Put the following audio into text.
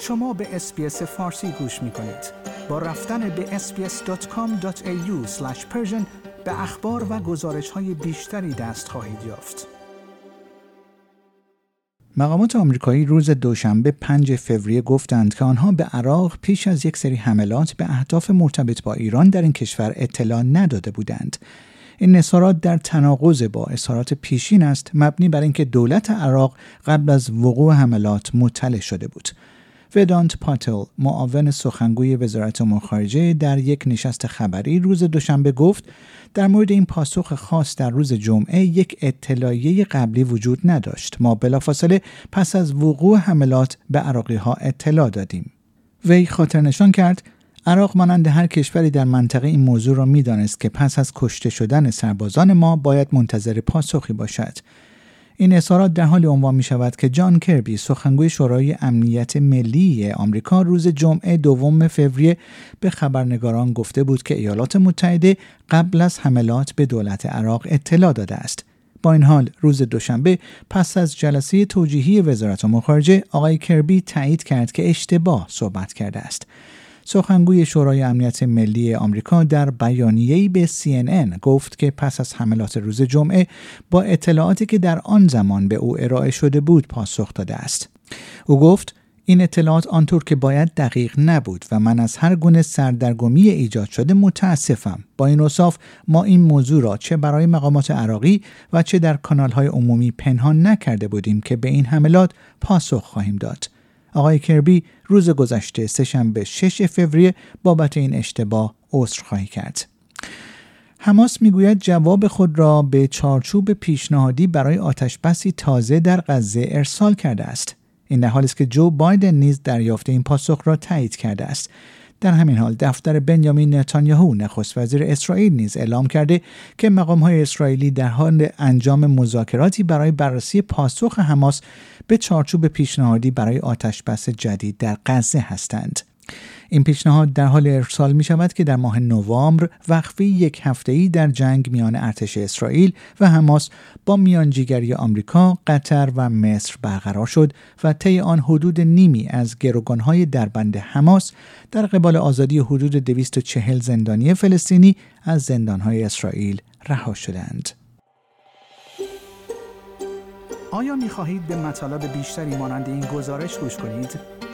شما به اسپیس فارسی گوش می کنید. با رفتن به sbs.com.au به اخبار و گزارش های بیشتری دست خواهید یافت. مقامات آمریکایی روز دوشنبه 5 فوریه گفتند که آنها به عراق پیش از یک سری حملات به اهداف مرتبط با ایران در این کشور اطلاع نداده بودند. این اظهارات در تناقض با اظهارات پیشین است مبنی بر اینکه دولت عراق قبل از وقوع حملات مطلع شده بود. ودانت پاتل معاون سخنگوی وزارت امور خارجه در یک نشست خبری روز دوشنبه گفت در مورد این پاسخ خاص در روز جمعه یک اطلاعیه قبلی وجود نداشت. ما بلافاصله پس از وقوع حملات به عراقی ها اطلاع دادیم. وی خاطر نشان کرد عراق مانند هر کشوری در منطقه این موضوع را می‌دانست که پس از کشته شدن سربازان ما باید منتظر پاسخی باشد. این اظهارات در حال عنوان می شود که جان کربی سخنگوی شورای امنیت ملی آمریکا روز جمعه دوم فوریه به خبرنگاران گفته بود که ایالات متحده قبل از حملات به دولت عراق اطلاع داده است. با این حال روز دوشنبه پس از جلسه توجیهی وزارت امور خارجه آقای کربی تایید کرد که اشتباه صحبت کرده است. سخنگوی شورای امنیت ملی آمریکا در بیانیه‌ای به CNN گفت که پس از حملات روز جمعه با اطلاعاتی که در آن زمان به او ارائه شده بود پاسخ داده است. او گفت این اطلاعات آنطور که باید دقیق نبود و من از هر گونه سردرگمی ایجاد شده متاسفم با این اصاف ما این موضوع را چه برای مقامات عراقی و چه در کانالهای عمومی پنهان نکرده بودیم که به این حملات پاسخ خواهیم داد آقای کربی روز گذشته سهشنبه 6 فوریه بابت این اشتباه خواهی کرد. حماس می‌گوید جواب خود را به چارچوب پیشنهادی برای آتشبسی تازه در غزه ارسال کرده است. این در حالی است که جو بایدن نیز دریافت این پاسخ را تایید کرده است. در همین حال دفتر بنیامین نتانیاهو نخست وزیر اسرائیل نیز اعلام کرده که مقام های اسرائیلی در حال انجام مذاکراتی برای بررسی پاسخ حماس به چارچوب پیشنهادی برای آتش بس جدید در غزه هستند. این پیشنهاد در حال ارسال می شود که در ماه نوامبر وقفه یک ای در جنگ میان ارتش اسرائیل و حماس با میانجیگری آمریکا، قطر و مصر برقرار شد و طی آن حدود نیمی از گروگانهای دربند حماس در قبال آزادی حدود 240 زندانی فلسطینی از زندانهای اسرائیل رها شدند. آیا می خواهید به مطالب بیشتری مانند این گزارش گوش کنید؟